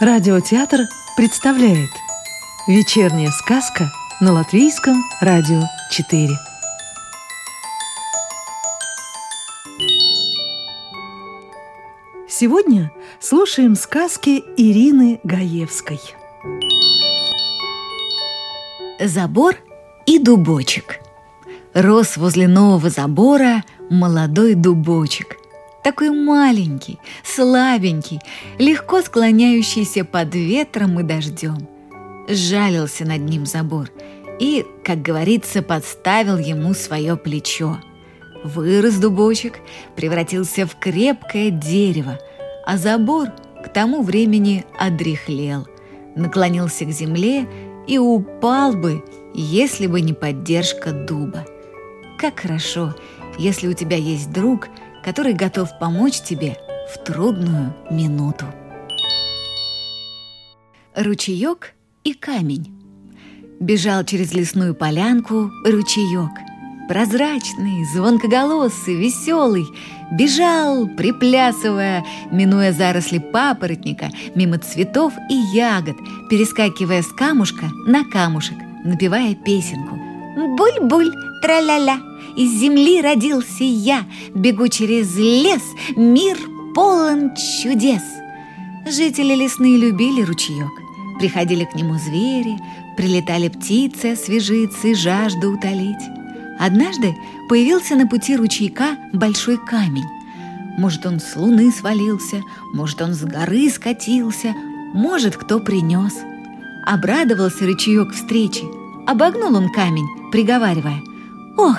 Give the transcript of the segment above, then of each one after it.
Радиотеатр представляет Вечерняя сказка на Латвийском радио 4 Сегодня слушаем сказки Ирины Гаевской. Забор и дубочек. Рос возле нового забора молодой дубочек такой маленький, слабенький, легко склоняющийся под ветром и дождем. Жалился над ним забор и, как говорится, подставил ему свое плечо. Вырос дубочек, превратился в крепкое дерево, а забор к тому времени одряхлел, наклонился к земле и упал бы, если бы не поддержка дуба. Как хорошо, если у тебя есть друг – который готов помочь тебе в трудную минуту. Ручеек и камень. Бежал через лесную полянку ручеек. Прозрачный, звонкоголосый, веселый, бежал, приплясывая, минуя заросли папоротника, мимо цветов и ягод, перескакивая с камушка на камушек, напевая песенку. «Буль-буль, тра-ля-ля!» Из земли родился я, бегу через лес, мир полон чудес. Жители лесные любили ручеек. Приходили к нему звери, прилетали птицы освежиться и жажду утолить. Однажды появился на пути ручейка большой камень. Может, он с луны свалился, может, он с горы скатился, может, кто принес. Обрадовался ручеек встречи, обогнул он камень, приговаривая – Ох,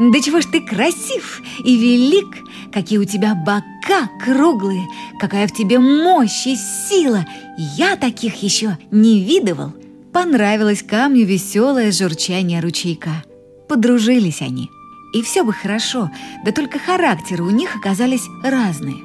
да чего ж ты красив и велик, какие у тебя бока круглые, какая в тебе мощь и сила. Я таких еще не видывал. Понравилось камню веселое журчание ручейка. Подружились они. И все бы хорошо, да только характеры у них оказались разные.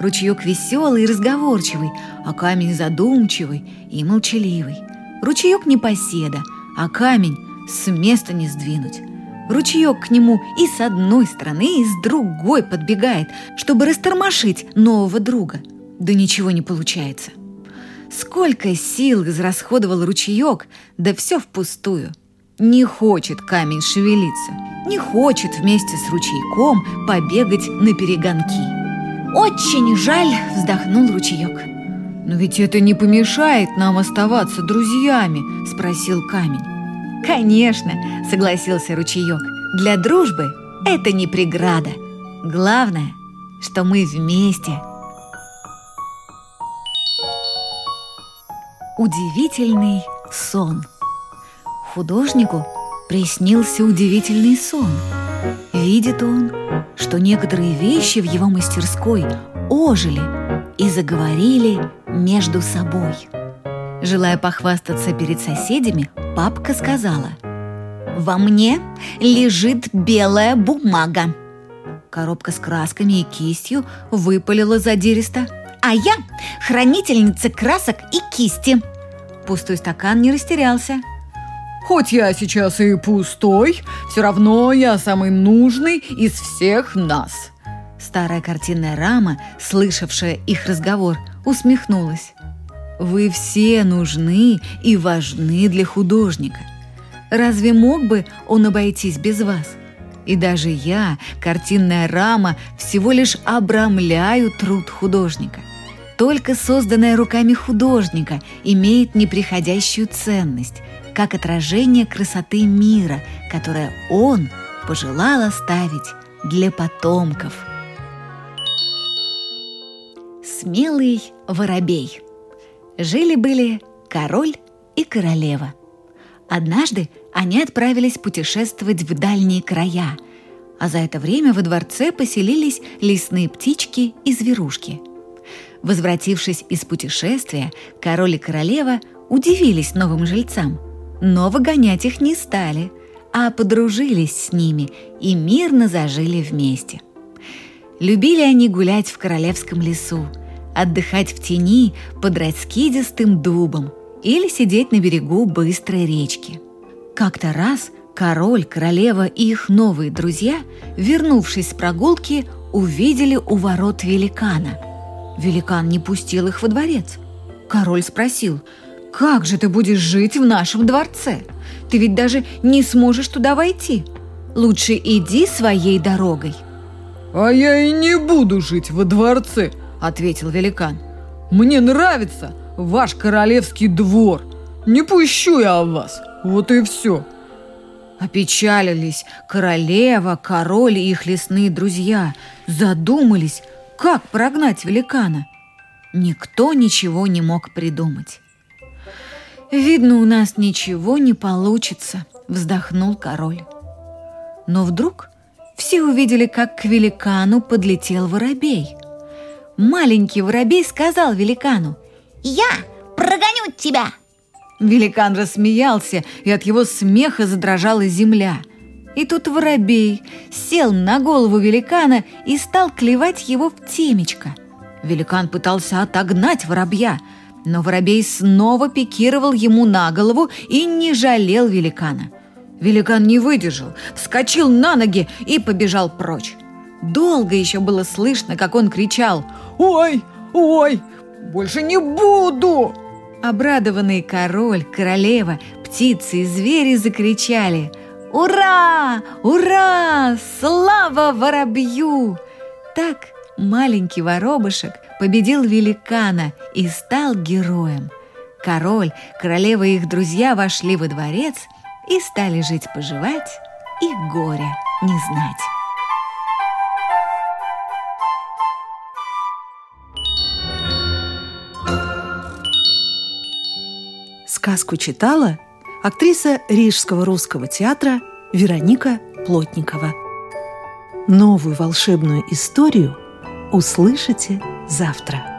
Ручеек веселый и разговорчивый, а камень задумчивый и молчаливый. Ручеек не поседа, а камень с места не сдвинуть. Ручеек к нему и с одной стороны, и с другой подбегает, чтобы растормошить нового друга. Да ничего не получается. Сколько сил израсходовал ручеек, да все впустую. Не хочет камень шевелиться, не хочет вместе с ручейком побегать на перегонки. «Очень жаль!» – вздохнул ручеек. «Но ведь это не помешает нам оставаться друзьями?» – спросил камень. «Конечно!» – согласился ручеек. «Для дружбы это не преграда. Главное, что мы вместе». Удивительный сон Художнику приснился удивительный сон. Видит он, что некоторые вещи в его мастерской ожили и заговорили между собой. Желая похвастаться перед соседями, Папка сказала, «Во мне лежит белая бумага». Коробка с красками и кистью выпалила задиристо. «А я хранительница красок и кисти». Пустой стакан не растерялся. Хоть я сейчас и пустой, все равно я самый нужный из всех нас. Старая картинная рама, слышавшая их разговор, усмехнулась. Вы все нужны и важны для художника. Разве мог бы он обойтись без вас? И даже я, картинная рама, всего лишь обрамляю труд художника. Только созданная руками художника имеет неприходящую ценность, как отражение красоты мира, которое он пожелал оставить для потомков. Смелый воробей – Жили-были король и королева. Однажды они отправились путешествовать в дальние края, а за это время во дворце поселились лесные птички и зверушки. Возвратившись из путешествия, король и королева удивились новым жильцам, но выгонять их не стали, а подружились с ними и мирно зажили вместе. Любили они гулять в королевском лесу – отдыхать в тени под раскидистым дубом или сидеть на берегу быстрой речки. Как-то раз король, королева и их новые друзья, вернувшись с прогулки, увидели у ворот великана. Великан не пустил их во дворец. Король спросил, «Как же ты будешь жить в нашем дворце? Ты ведь даже не сможешь туда войти. Лучше иди своей дорогой». «А я и не буду жить во дворце», — ответил великан. «Мне нравится ваш королевский двор. Не пущу я вас, вот и все». Опечалились королева, король и их лесные друзья. Задумались, как прогнать великана. Никто ничего не мог придумать. «Видно, у нас ничего не получится», — вздохнул король. Но вдруг все увидели, как к великану подлетел воробей. Маленький воробей сказал великану, «Я прогоню тебя!» Великан рассмеялся, и от его смеха задрожала земля. И тут воробей сел на голову великана и стал клевать его в темечко. Великан пытался отогнать воробья, но воробей снова пикировал ему на голову и не жалел великана. Великан не выдержал, вскочил на ноги и побежал прочь. Долго еще было слышно, как он кричал «Ой, ой, больше не буду!» Обрадованный король, королева, птицы и звери закричали «Ура! Ура! Слава воробью!» Так маленький воробушек победил великана и стал героем. Король, королева и их друзья вошли во дворец и стали жить-поживать и горя не знать. Сказку читала актриса Рижского русского театра Вероника Плотникова. Новую волшебную историю услышите завтра.